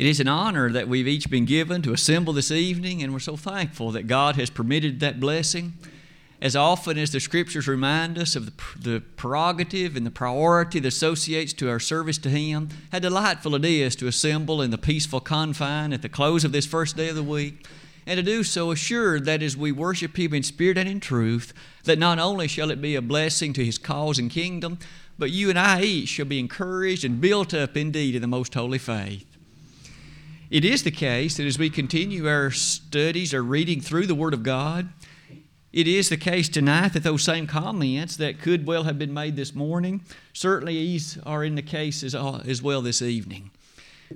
It is an honor that we've each been given to assemble this evening, and we're so thankful that God has permitted that blessing. As often as the scriptures remind us of the, the prerogative and the priority that associates to our service to Him, how delightful it is to assemble in the peaceful confine at the close of this first day of the week, and to do so assured that as we worship Him in spirit and in truth, that not only shall it be a blessing to His cause and kingdom, but you and I each shall be encouraged and built up indeed in the most holy faith. It is the case that as we continue our studies or reading through the Word of God, it is the case tonight that those same comments that could well have been made this morning certainly are in the case as, uh, as well this evening.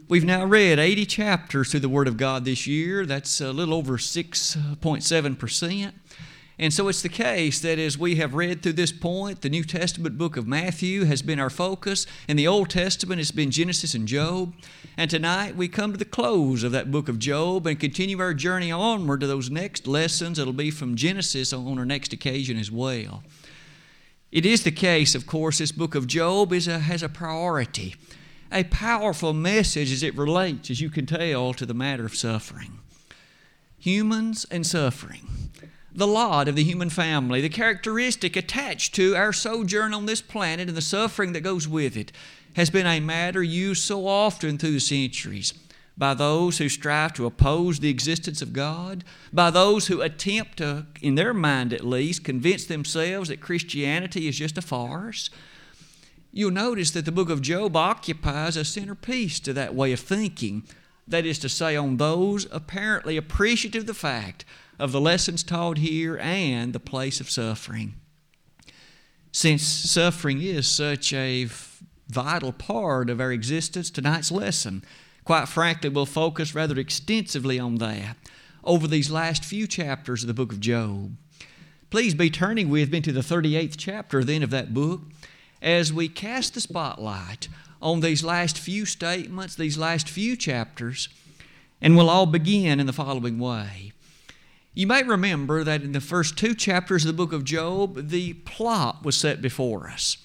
We've now read 80 chapters through the Word of God this year. That's a little over 6.7%. And so it's the case that as we have read through this point, the New Testament book of Matthew has been our focus, and the Old Testament has been Genesis and Job. And tonight we come to the close of that book of Job and continue our journey onward to those next lessons. It'll be from Genesis on our next occasion as well. It is the case, of course, this book of Job is a, has a priority, a powerful message as it relates, as you can tell, to the matter of suffering. Humans and suffering the lot of the human family, the characteristic attached to our sojourn on this planet and the suffering that goes with it, has been a matter used so often through the centuries by those who strive to oppose the existence of God, by those who attempt to, in their mind at least, convince themselves that Christianity is just a farce. You'll notice that the book of Job occupies a centerpiece to that way of thinking. That is to say, on those apparently appreciative of the fact of the lessons taught here and the place of suffering. Since suffering is such a vital part of our existence, tonight's lesson, quite frankly, will focus rather extensively on that over these last few chapters of the book of Job. Please be turning with me to the 38th chapter then of that book as we cast the spotlight on these last few statements, these last few chapters, and we'll all begin in the following way. You may remember that in the first two chapters of the book of Job, the plot was set before us.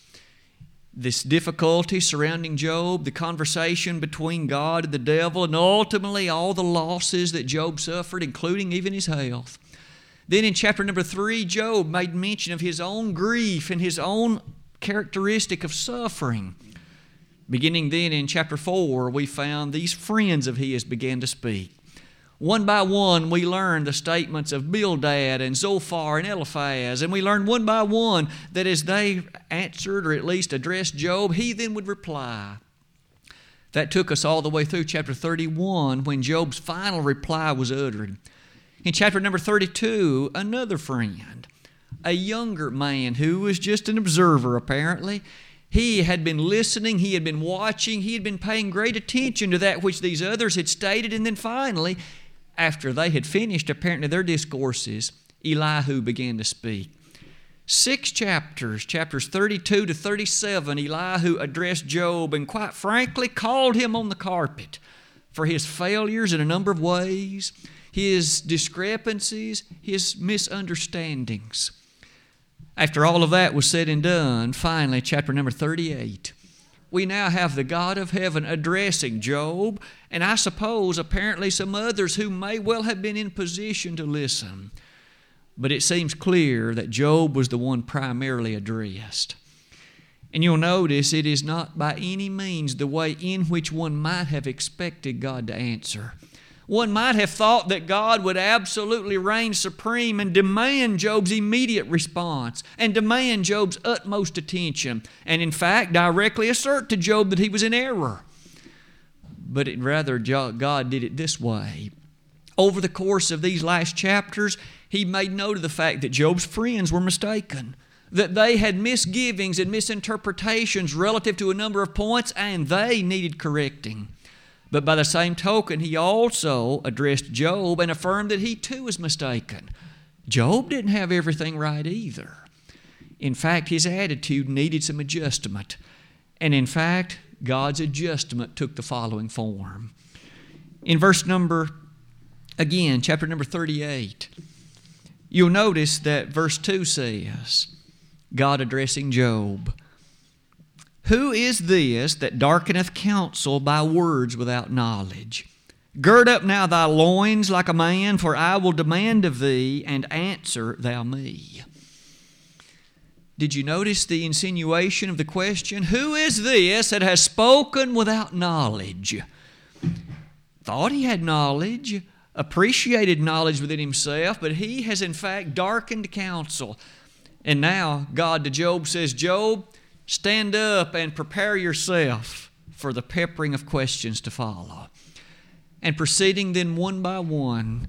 This difficulty surrounding Job, the conversation between God and the devil, and ultimately all the losses that Job suffered, including even his health. Then in chapter number three, Job made mention of his own grief and his own characteristic of suffering. Beginning then in chapter 4, we found these friends of his began to speak. One by one, we learn the statements of Bildad and Zophar and Eliphaz, and we learn one by one that as they answered or at least addressed Job, he then would reply. That took us all the way through chapter 31 when Job's final reply was uttered. In chapter number 32, another friend, a younger man who was just an observer apparently, he had been listening, he had been watching, he had been paying great attention to that which these others had stated, and then finally after they had finished apparently their discourses, Elihu began to speak. Six chapters, chapters 32 to 37, Elihu addressed Job and quite frankly called him on the carpet for his failures in a number of ways, his discrepancies, his misunderstandings. After all of that was said and done, finally, chapter number 38, we now have the God of heaven addressing Job, and I suppose apparently some others who may well have been in position to listen. But it seems clear that Job was the one primarily addressed. And you'll notice it is not by any means the way in which one might have expected God to answer. One might have thought that God would absolutely reign supreme and demand Job's immediate response and demand Job's utmost attention, and in fact, directly assert to Job that he was in error. But it, rather, God did it this way. Over the course of these last chapters, he made note of the fact that Job's friends were mistaken that they had misgivings and misinterpretations relative to a number of points, and they needed correcting. But by the same token, he also addressed Job and affirmed that he too was mistaken. Job didn't have everything right either. In fact, his attitude needed some adjustment. And in fact, God's adjustment took the following form. In verse number, again, chapter number 38, you'll notice that verse 2 says, God addressing Job, Who is this that darkeneth counsel by words without knowledge? Gird up now thy loins like a man, for I will demand of thee, and answer thou me. Did you notice the insinuation of the question? Who is this that has spoken without knowledge? Thought he had knowledge, appreciated knowledge within himself, but he has in fact darkened counsel. And now God to Job says, Job, stand up and prepare yourself for the peppering of questions to follow. And proceeding then one by one,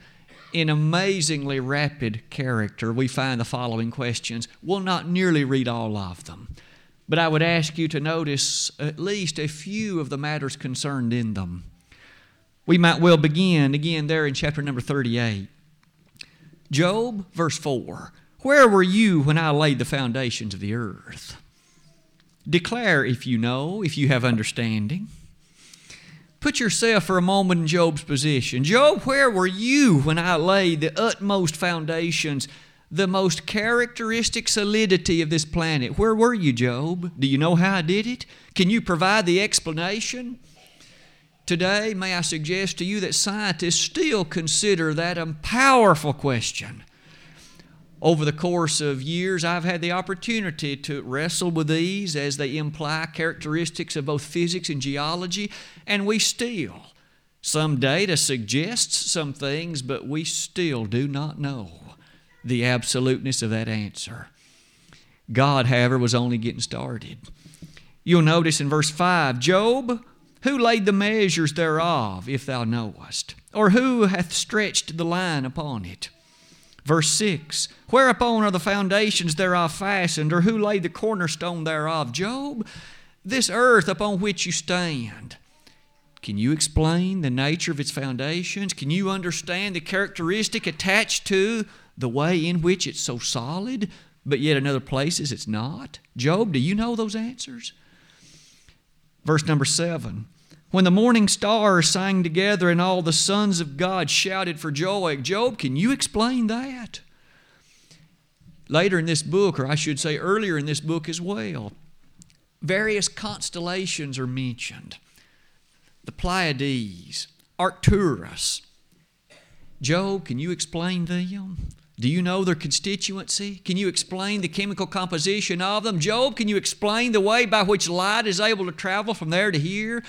in amazingly rapid character, we find the following questions. We'll not nearly read all of them, but I would ask you to notice at least a few of the matters concerned in them. We might well begin again there in chapter number 38. Job, verse 4 Where were you when I laid the foundations of the earth? Declare if you know, if you have understanding. Put yourself for a moment in Job's position. Job, where were you when I laid the utmost foundations, the most characteristic solidity of this planet? Where were you, Job? Do you know how I did it? Can you provide the explanation? Today, may I suggest to you that scientists still consider that a powerful question. Over the course of years, I've had the opportunity to wrestle with these as they imply characteristics of both physics and geology, and we still, some data suggests some things, but we still do not know the absoluteness of that answer. God, however, was only getting started. You'll notice in verse 5 Job, who laid the measures thereof, if thou knowest? Or who hath stretched the line upon it? Verse 6 Whereupon are the foundations thereof fastened, or who laid the cornerstone thereof? Job, this earth upon which you stand. Can you explain the nature of its foundations? Can you understand the characteristic attached to the way in which it's so solid, but yet in other places it's not? Job, do you know those answers? Verse number 7 when the morning stars sang together and all the sons of God shouted for joy. Job, can you explain that? Later in this book, or I should say earlier in this book as well, various constellations are mentioned the Pleiades, Arcturus. Job, can you explain them? Do you know their constituency? Can you explain the chemical composition of them? Job, can you explain the way by which light is able to travel from there to here?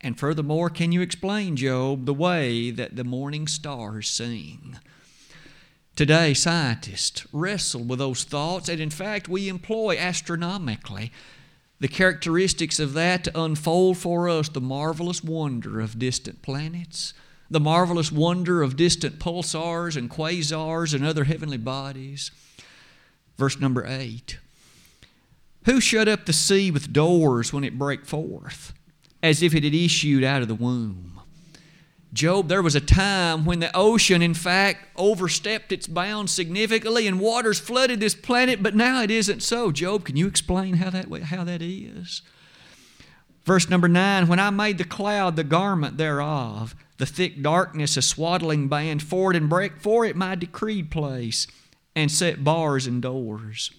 And furthermore, can you explain, Job, the way that the morning stars sing? Today, scientists wrestle with those thoughts, and in fact, we employ astronomically the characteristics of that to unfold for us the marvelous wonder of distant planets, the marvelous wonder of distant pulsars and quasars and other heavenly bodies. Verse number 8 Who shut up the sea with doors when it brake forth? As if it had issued out of the womb. Job, there was a time when the ocean, in fact, overstepped its bounds significantly and waters flooded this planet, but now it isn't so. Job, can you explain how that, how that is? Verse number nine When I made the cloud the garment thereof, the thick darkness a swaddling band, for it and break for it my decreed place, and set bars and doors.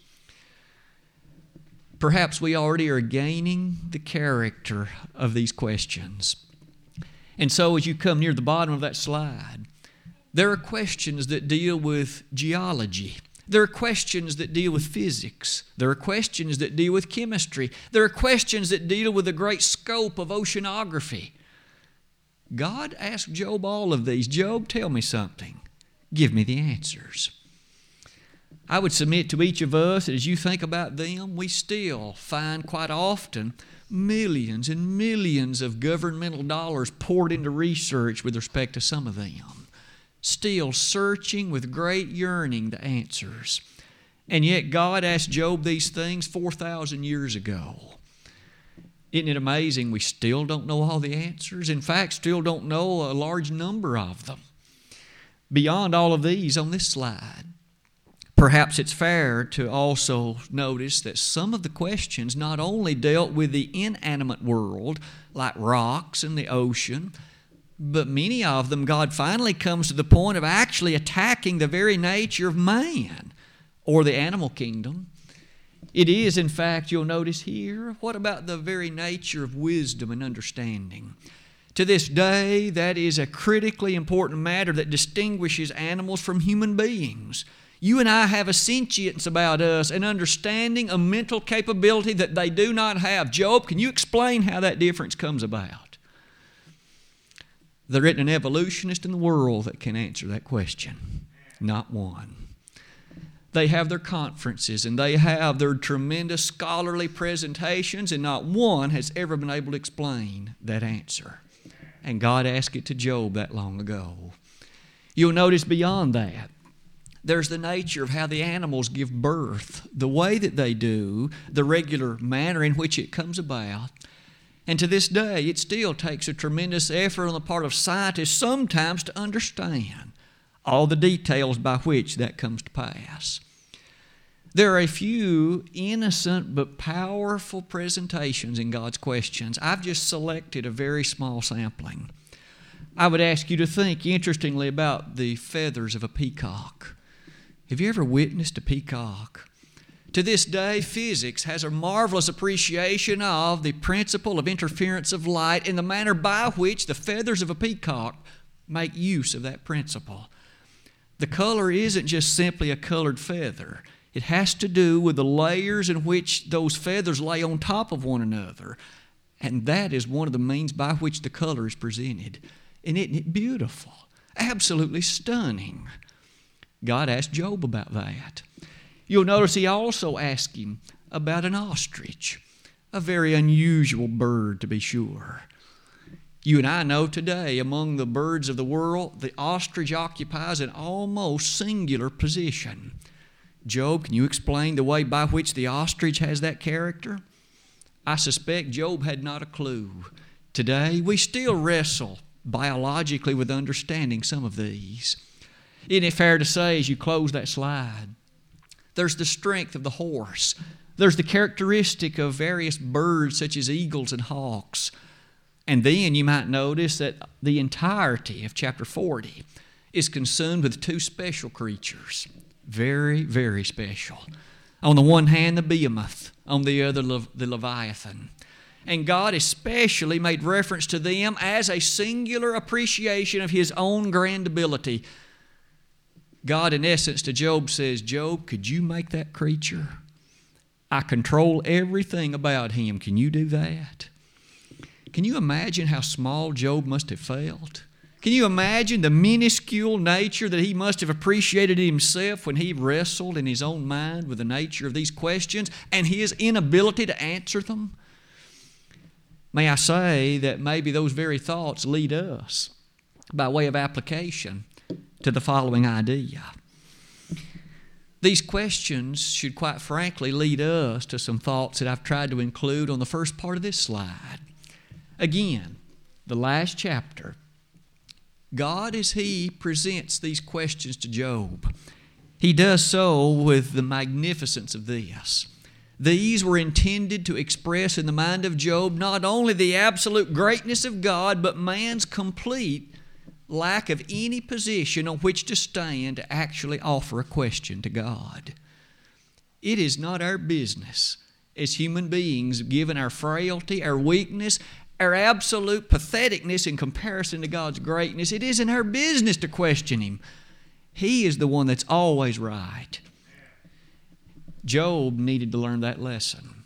Perhaps we already are gaining the character of these questions. And so, as you come near the bottom of that slide, there are questions that deal with geology. There are questions that deal with physics. There are questions that deal with chemistry. There are questions that deal with the great scope of oceanography. God asked Job all of these. Job, tell me something. Give me the answers. I would submit to each of us as you think about them, we still find quite often millions and millions of governmental dollars poured into research with respect to some of them. Still searching with great yearning the answers. And yet God asked Job these things 4,000 years ago. Isn't it amazing we still don't know all the answers? In fact, still don't know a large number of them. Beyond all of these on this slide, Perhaps it's fair to also notice that some of the questions not only dealt with the inanimate world, like rocks and the ocean, but many of them, God finally comes to the point of actually attacking the very nature of man or the animal kingdom. It is, in fact, you'll notice here, what about the very nature of wisdom and understanding? To this day, that is a critically important matter that distinguishes animals from human beings. You and I have a sentience about us, an understanding, a mental capability that they do not have. Job, can you explain how that difference comes about? There isn't an evolutionist in the world that can answer that question. Not one. They have their conferences and they have their tremendous scholarly presentations, and not one has ever been able to explain that answer. And God asked it to Job that long ago. You'll notice beyond that, there's the nature of how the animals give birth, the way that they do, the regular manner in which it comes about. And to this day, it still takes a tremendous effort on the part of scientists sometimes to understand all the details by which that comes to pass. There are a few innocent but powerful presentations in God's questions. I've just selected a very small sampling. I would ask you to think interestingly about the feathers of a peacock. Have you ever witnessed a peacock? To this day, physics has a marvelous appreciation of the principle of interference of light and the manner by which the feathers of a peacock make use of that principle. The color isn't just simply a colored feather. It has to do with the layers in which those feathers lay on top of one another. And that is one of the means by which the color is presented. And isn't it beautiful? Absolutely stunning. God asked Job about that. You'll notice he also asked him about an ostrich, a very unusual bird to be sure. You and I know today, among the birds of the world, the ostrich occupies an almost singular position. Job, can you explain the way by which the ostrich has that character? I suspect Job had not a clue. Today, we still wrestle biologically with understanding some of these. Isn't it fair to say as you close that slide? There's the strength of the horse. There's the characteristic of various birds such as eagles and hawks. And then you might notice that the entirety of chapter 40 is consumed with two special creatures. Very, very special. On the one hand, the behemoth, on the other, the leviathan. And God especially made reference to them as a singular appreciation of His own grand ability. God, in essence, to Job says, Job, could you make that creature? I control everything about him. Can you do that? Can you imagine how small Job must have felt? Can you imagine the minuscule nature that he must have appreciated himself when he wrestled in his own mind with the nature of these questions and his inability to answer them? May I say that maybe those very thoughts lead us, by way of application, to the following idea. These questions should, quite frankly, lead us to some thoughts that I've tried to include on the first part of this slide. Again, the last chapter. God, as He presents these questions to Job, He does so with the magnificence of this. These were intended to express in the mind of Job not only the absolute greatness of God, but man's complete lack of any position on which to stand to actually offer a question to God. It is not our business as human beings, given our frailty, our weakness, our absolute patheticness in comparison to God's greatness, it isn't our business to question Him. He is the one that's always right. Job needed to learn that lesson.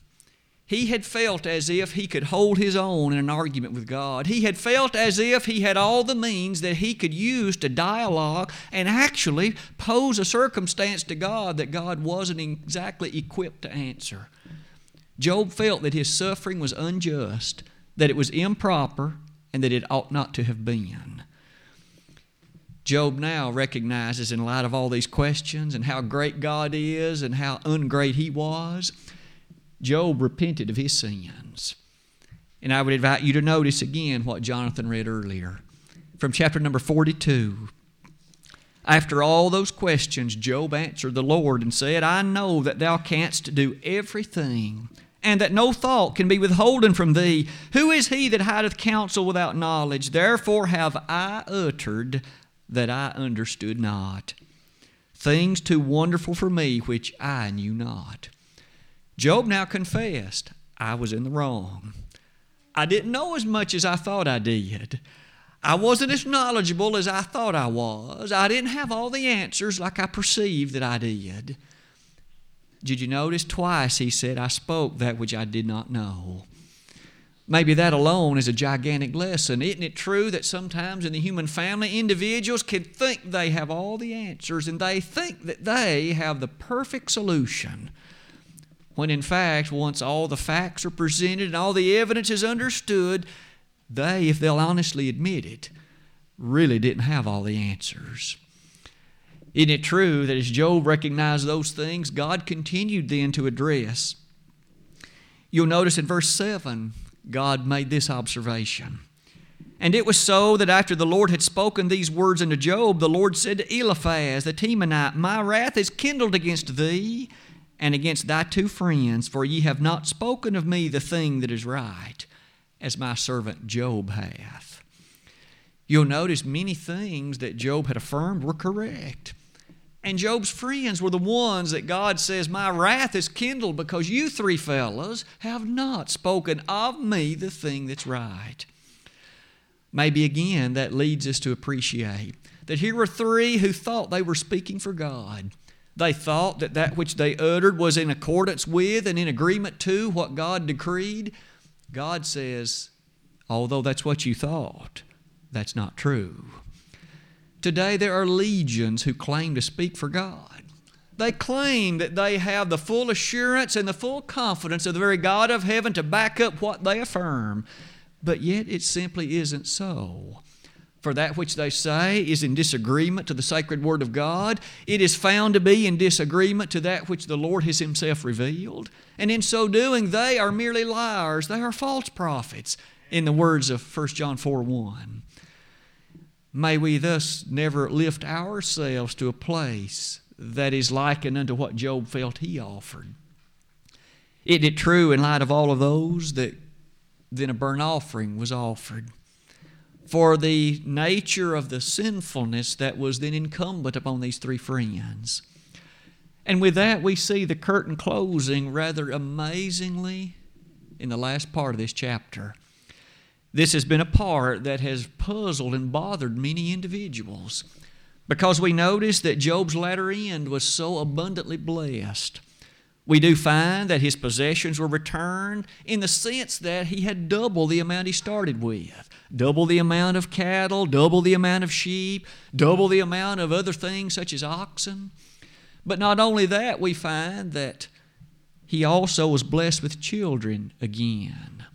He had felt as if he could hold his own in an argument with God. He had felt as if he had all the means that he could use to dialogue and actually pose a circumstance to God that God wasn't exactly equipped to answer. Job felt that his suffering was unjust, that it was improper, and that it ought not to have been. Job now recognizes, in light of all these questions and how great God is and how ungreat he was, Job repented of his sins. And I would invite you to notice again what Jonathan read earlier from chapter number 42. After all those questions, Job answered the Lord and said, I know that thou canst do everything, and that no thought can be withholden from thee. Who is he that hideth counsel without knowledge? Therefore have I uttered that I understood not. Things too wonderful for me which I knew not. Job now confessed, I was in the wrong. I didn't know as much as I thought I did. I wasn't as knowledgeable as I thought I was. I didn't have all the answers like I perceived that I did. Did you notice twice he said, I spoke that which I did not know? Maybe that alone is a gigantic lesson. Isn't it true that sometimes in the human family, individuals can think they have all the answers and they think that they have the perfect solution? When in fact, once all the facts are presented and all the evidence is understood, they, if they'll honestly admit it, really didn't have all the answers. Isn't it true that as Job recognized those things, God continued then to address? You'll notice in verse 7, God made this observation. And it was so that after the Lord had spoken these words unto Job, the Lord said to Eliphaz the Temanite, My wrath is kindled against thee and against thy two friends, for ye have not spoken of me the thing that is right, as my servant Job hath. You'll notice many things that Job had affirmed were correct. And Job's friends were the ones that God says, My wrath is kindled because you three fellows have not spoken of me the thing that's right. Maybe again that leads us to appreciate that here were three who thought they were speaking for God. They thought that that which they uttered was in accordance with and in agreement to what God decreed. God says, although that's what you thought, that's not true. Today, there are legions who claim to speak for God. They claim that they have the full assurance and the full confidence of the very God of heaven to back up what they affirm, but yet it simply isn't so. For that which they say is in disagreement to the sacred Word of God. It is found to be in disagreement to that which the Lord has Himself revealed. And in so doing, they are merely liars. They are false prophets, in the words of 1 John 4 1. May we thus never lift ourselves to a place that is likened unto what Job felt he offered. Isn't it true, in light of all of those, that then a burnt offering was offered? For the nature of the sinfulness that was then incumbent upon these three friends. And with that, we see the curtain closing rather amazingly in the last part of this chapter. This has been a part that has puzzled and bothered many individuals because we notice that Job's latter end was so abundantly blessed. We do find that his possessions were returned in the sense that he had double the amount he started with double the amount of cattle, double the amount of sheep, double the amount of other things such as oxen. But not only that, we find that he also was blessed with children again.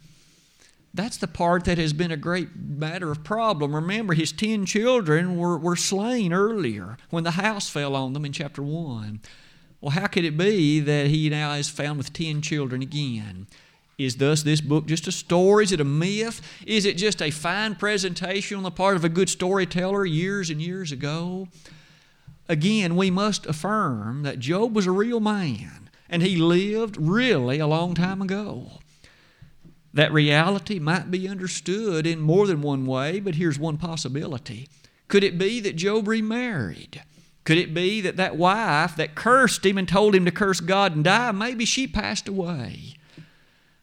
That's the part that has been a great matter of problem. Remember, his ten children were, were slain earlier when the house fell on them in chapter 1. Well, how could it be that he now is found with ten children again? Is thus this book just a story? Is it a myth? Is it just a fine presentation on the part of a good storyteller years and years ago? Again, we must affirm that Job was a real man and he lived really a long time ago. That reality might be understood in more than one way, but here's one possibility. Could it be that Job remarried? Could it be that that wife that cursed him and told him to curse God and die, maybe she passed away?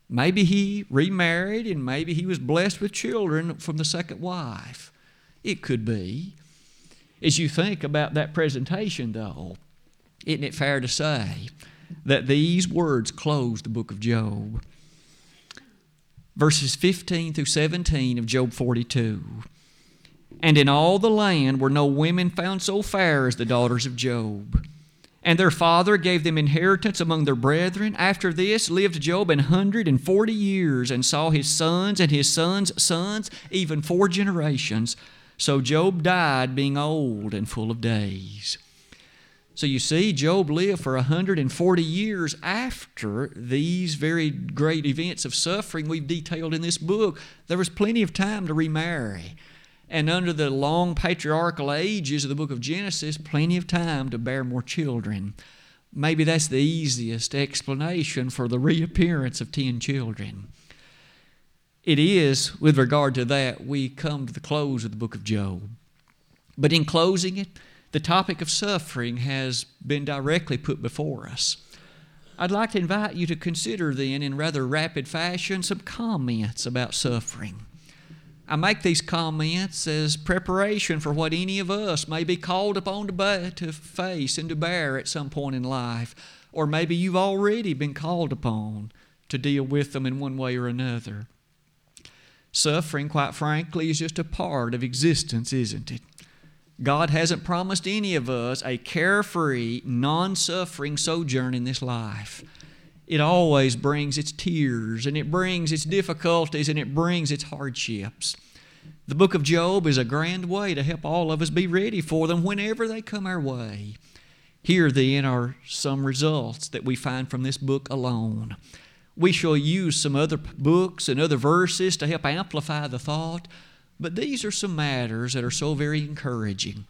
Maybe he remarried and maybe he was blessed with children from the second wife. It could be. As you think about that presentation, though, isn't it fair to say that these words close the book of Job? Verses 15 through 17 of Job 42. And in all the land were no women found so fair as the daughters of Job. And their father gave them inheritance among their brethren. After this lived Job an hundred and forty years, and saw his sons and his sons' sons, even four generations. So Job died, being old and full of days. So you see, Job lived for 140 years after these very great events of suffering we've detailed in this book. There was plenty of time to remarry. And under the long patriarchal ages of the book of Genesis, plenty of time to bear more children. Maybe that's the easiest explanation for the reappearance of ten children. It is, with regard to that, we come to the close of the book of Job. But in closing it, the topic of suffering has been directly put before us. I'd like to invite you to consider then, in rather rapid fashion, some comments about suffering. I make these comments as preparation for what any of us may be called upon to, to face and to bear at some point in life, or maybe you've already been called upon to deal with them in one way or another. Suffering, quite frankly, is just a part of existence, isn't it? God hasn't promised any of us a carefree, non suffering sojourn in this life it always brings its tears and it brings its difficulties and it brings its hardships. The book of Job is a grand way to help all of us be ready for them whenever they come our way. Here, then, are some results that we find from this book alone. We shall use some other books and other verses to help amplify the thought, but these are some matters that are so very encouraging.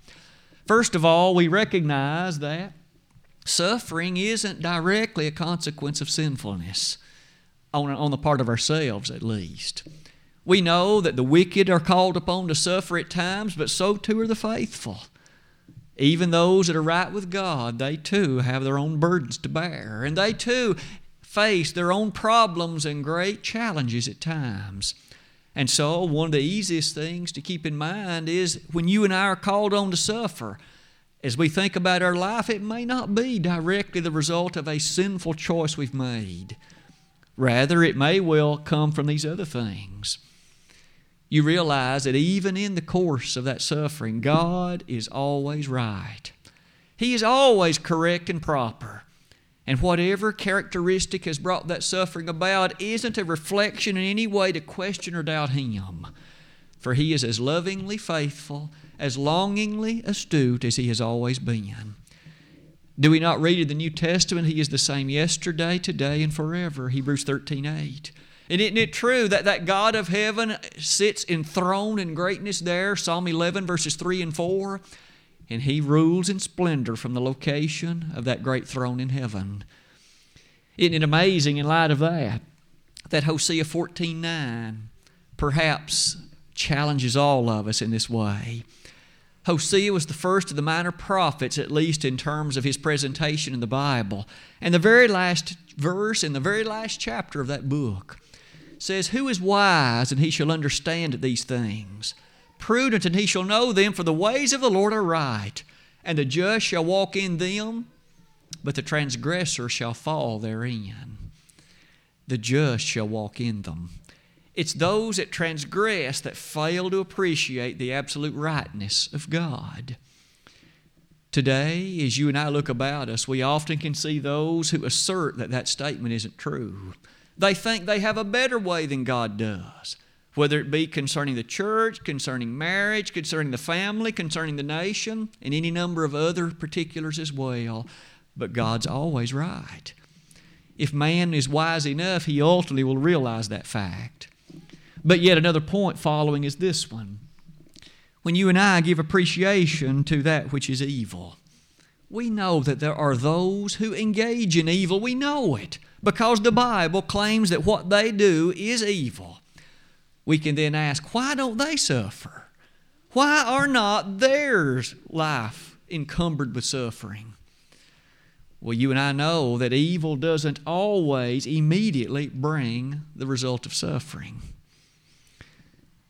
First of all, we recognize that Suffering isn't directly a consequence of sinfulness, on, on the part of ourselves at least. We know that the wicked are called upon to suffer at times, but so too are the faithful. Even those that are right with God, they too have their own burdens to bear, and they too face their own problems and great challenges at times. And so, one of the easiest things to keep in mind is when you and I are called on to suffer, as we think about our life, it may not be directly the result of a sinful choice we've made. Rather, it may well come from these other things. You realize that even in the course of that suffering, God is always right. He is always correct and proper. And whatever characteristic has brought that suffering about isn't a reflection in any way to question or doubt Him. For He is as lovingly faithful as longingly astute as he has always been. Do we not read in the New Testament, He is the same yesterday, today, and forever? Hebrews 13 8. And isn't it true that that God of heaven sits enthroned in greatness there? Psalm 11, verses 3 and 4. And He rules in splendor from the location of that great throne in heaven. Isn't it amazing in light of that? That Hosea 14 9 perhaps challenges all of us in this way. Hosea was the first of the minor prophets, at least in terms of his presentation in the Bible. And the very last verse in the very last chapter of that book says, Who is wise, and he shall understand these things? Prudent, and he shall know them, for the ways of the Lord are right, and the just shall walk in them, but the transgressor shall fall therein. The just shall walk in them. It's those that transgress that fail to appreciate the absolute rightness of God. Today, as you and I look about us, we often can see those who assert that that statement isn't true. They think they have a better way than God does, whether it be concerning the church, concerning marriage, concerning the family, concerning the nation, and any number of other particulars as well. But God's always right. If man is wise enough, he ultimately will realize that fact. But yet another point following is this one. When you and I give appreciation to that which is evil, we know that there are those who engage in evil. We know it because the Bible claims that what they do is evil. We can then ask, why don't they suffer? Why are not theirs life encumbered with suffering? Well, you and I know that evil doesn't always immediately bring the result of suffering.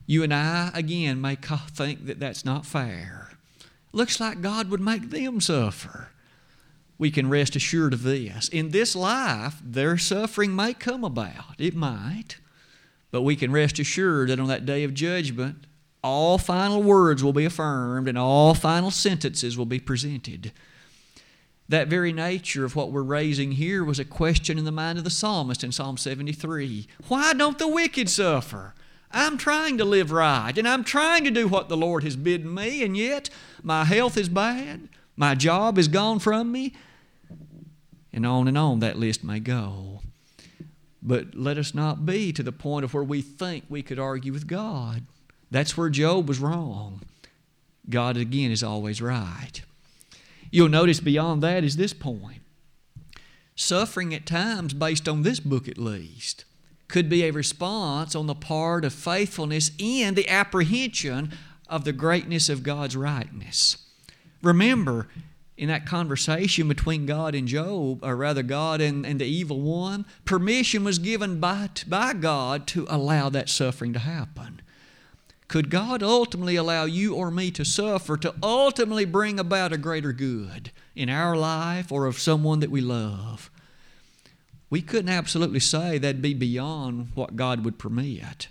You and I, again, may think that that's not fair. Looks like God would make them suffer. We can rest assured of this. In this life, their suffering may come about. It might. But we can rest assured that on that day of judgment, all final words will be affirmed and all final sentences will be presented. That very nature of what we're raising here was a question in the mind of the psalmist in Psalm 73. Why don't the wicked suffer? I'm trying to live right and I'm trying to do what the Lord has bidden me, and yet my health is bad, my job is gone from me, and on and on that list may go. But let us not be to the point of where we think we could argue with God. That's where Job was wrong. God, again, is always right. You'll notice beyond that is this point suffering at times, based on this book at least, could be a response on the part of faithfulness and the apprehension of the greatness of God's rightness. Remember, in that conversation between God and Job, or rather God and, and the evil one, permission was given by, by God to allow that suffering to happen. Could God ultimately allow you or me to suffer to ultimately bring about a greater good in our life or of someone that we love? We couldn't absolutely say that'd be beyond what God would permit.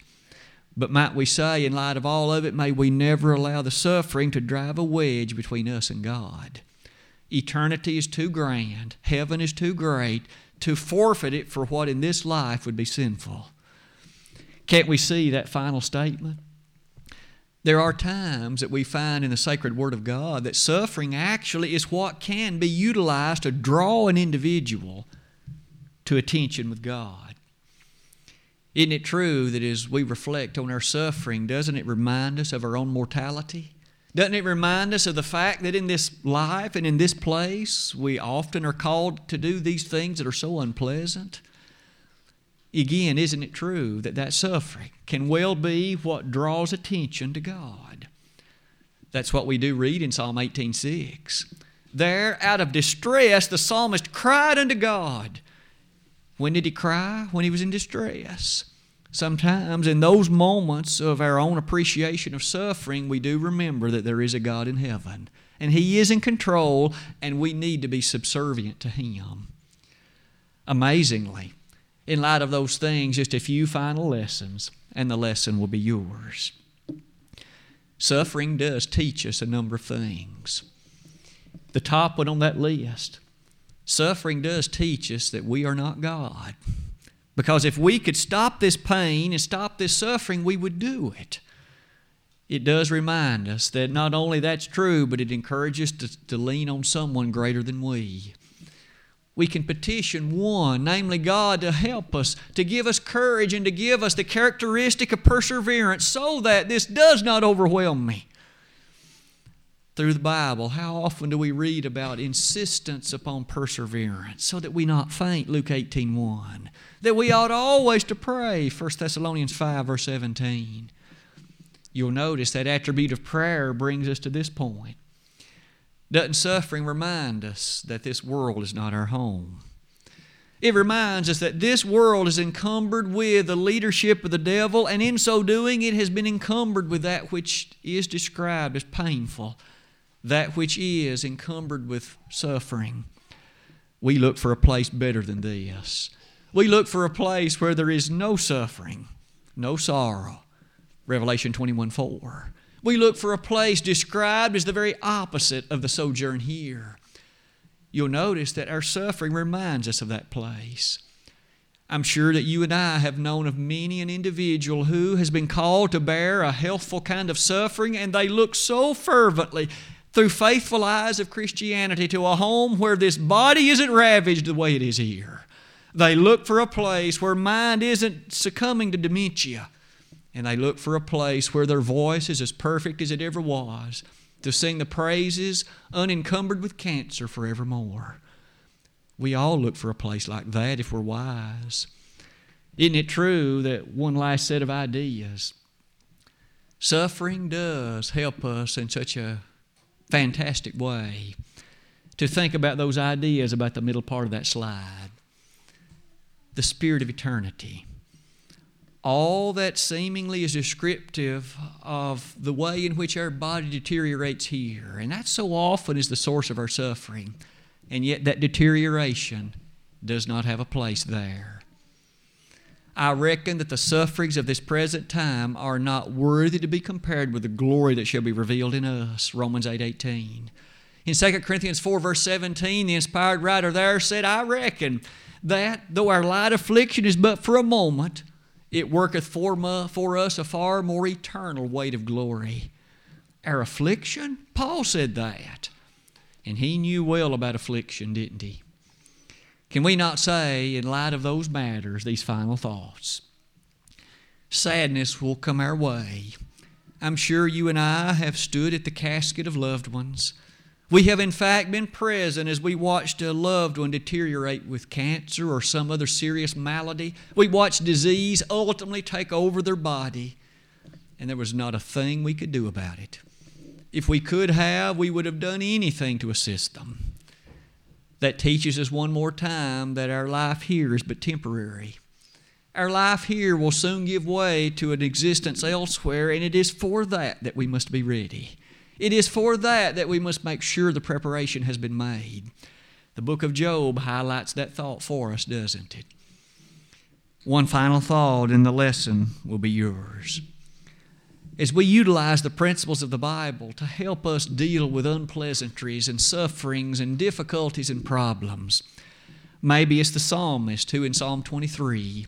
But might we say, in light of all of it, may we never allow the suffering to drive a wedge between us and God. Eternity is too grand, heaven is too great to forfeit it for what in this life would be sinful. Can't we see that final statement? There are times that we find in the sacred Word of God that suffering actually is what can be utilized to draw an individual to attention with God. Isn't it true that as we reflect on our suffering, doesn't it remind us of our own mortality? Doesn't it remind us of the fact that in this life and in this place, we often are called to do these things that are so unpleasant? Again, isn't it true that that suffering can well be what draws attention to God? That's what we do read in Psalm 18:6. There, out of distress, the psalmist cried unto God. When did he cry? When he was in distress. Sometimes, in those moments of our own appreciation of suffering, we do remember that there is a God in heaven, and He is in control, and we need to be subservient to Him. Amazingly, in light of those things, just a few final lessons, and the lesson will be yours. Suffering does teach us a number of things. The top one on that list suffering does teach us that we are not God. Because if we could stop this pain and stop this suffering, we would do it. It does remind us that not only that's true, but it encourages us to, to lean on someone greater than we. We can petition one, namely God, to help us, to give us courage, and to give us the characteristic of perseverance so that this does not overwhelm me through the Bible, how often do we read about insistence upon perseverance so that we not faint, Luke 18 1. That we ought always to pray, 1 Thessalonians 5, verse 17. You'll notice that attribute of prayer brings us to this point. Doesn't suffering remind us that this world is not our home? It reminds us that this world is encumbered with the leadership of the devil, and in so doing, it has been encumbered with that which is described as painful that which is encumbered with suffering. We look for a place better than this. We look for a place where there is no suffering, no sorrow. Revelation 21 4. We look for a place described as the very opposite of the sojourn here. You'll notice that our suffering reminds us of that place. I'm sure that you and I have known of many an individual who has been called to bear a healthful kind of suffering, and they look so fervently through faithful eyes of Christianity to a home where this body isn't ravaged the way it is here. They look for a place where mind isn't succumbing to dementia. And they look for a place where their voice is as perfect as it ever was to sing the praises unencumbered with cancer forevermore. We all look for a place like that if we're wise. Isn't it true that one last set of ideas? Suffering does help us in such a fantastic way to think about those ideas about the middle part of that slide. The spirit of eternity. All that seemingly is descriptive of the way in which our body deteriorates here. And that so often is the source of our suffering. And yet, that deterioration does not have a place there. I reckon that the sufferings of this present time are not worthy to be compared with the glory that shall be revealed in us. Romans 8 18. In 2 Corinthians 4, verse 17, the inspired writer there said, I reckon that though our light affliction is but for a moment, it worketh for, for us a far more eternal weight of glory. Our affliction? Paul said that. And he knew well about affliction, didn't he? Can we not say, in light of those matters, these final thoughts? Sadness will come our way. I'm sure you and I have stood at the casket of loved ones. We have, in fact, been present as we watched a loved one deteriorate with cancer or some other serious malady. We watched disease ultimately take over their body, and there was not a thing we could do about it. If we could have, we would have done anything to assist them. That teaches us one more time that our life here is but temporary. Our life here will soon give way to an existence elsewhere, and it is for that that we must be ready. It is for that that we must make sure the preparation has been made. The book of Job highlights that thought for us, doesn't it? One final thought, and the lesson will be yours. As we utilize the principles of the Bible to help us deal with unpleasantries and sufferings and difficulties and problems, maybe it's the psalmist who in Psalm 23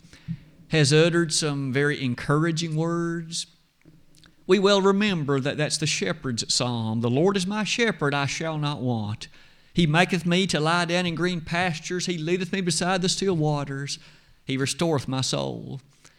has uttered some very encouraging words. We well remember that that's the shepherd's psalm. The Lord is my shepherd, I shall not want. He maketh me to lie down in green pastures. He leadeth me beside the still waters. He restoreth my soul.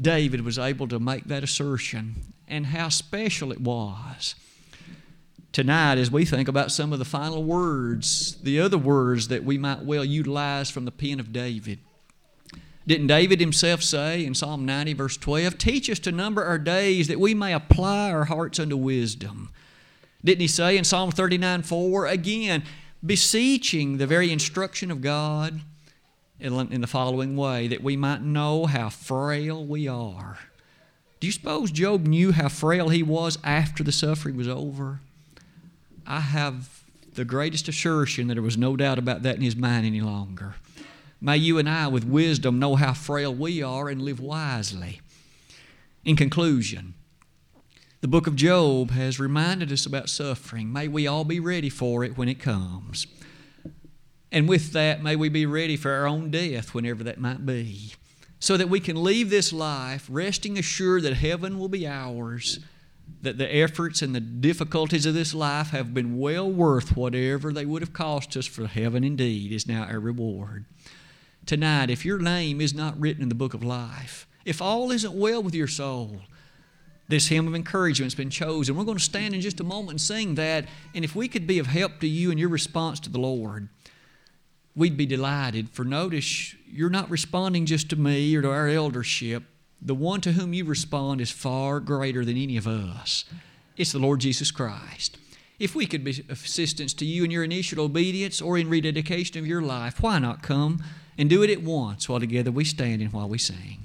David was able to make that assertion, and how special it was. Tonight, as we think about some of the final words, the other words that we might well utilize from the pen of David. Didn't David himself say in Psalm 90, verse 12, Teach us to number our days that we may apply our hearts unto wisdom? Didn't he say in Psalm 39, 4, again, beseeching the very instruction of God? In the following way that we might know how frail we are. Do you suppose Job knew how frail he was after the suffering was over? I have the greatest assertion that there was no doubt about that in his mind any longer. May you and I, with wisdom, know how frail we are and live wisely. In conclusion, the book of Job has reminded us about suffering. May we all be ready for it when it comes. And with that, may we be ready for our own death whenever that might be, so that we can leave this life resting assured that heaven will be ours, that the efforts and the difficulties of this life have been well worth whatever they would have cost us, for heaven indeed is now our reward. Tonight, if your name is not written in the book of life, if all isn't well with your soul, this hymn of encouragement has been chosen. We're going to stand in just a moment and sing that. And if we could be of help to you in your response to the Lord, we'd be delighted. For notice, you're not responding just to me or to our eldership. The one to whom you respond is far greater than any of us. It's the Lord Jesus Christ. If we could be of assistance to you in your initial obedience or in rededication of your life, why not come and do it at once while together we stand and while we sing?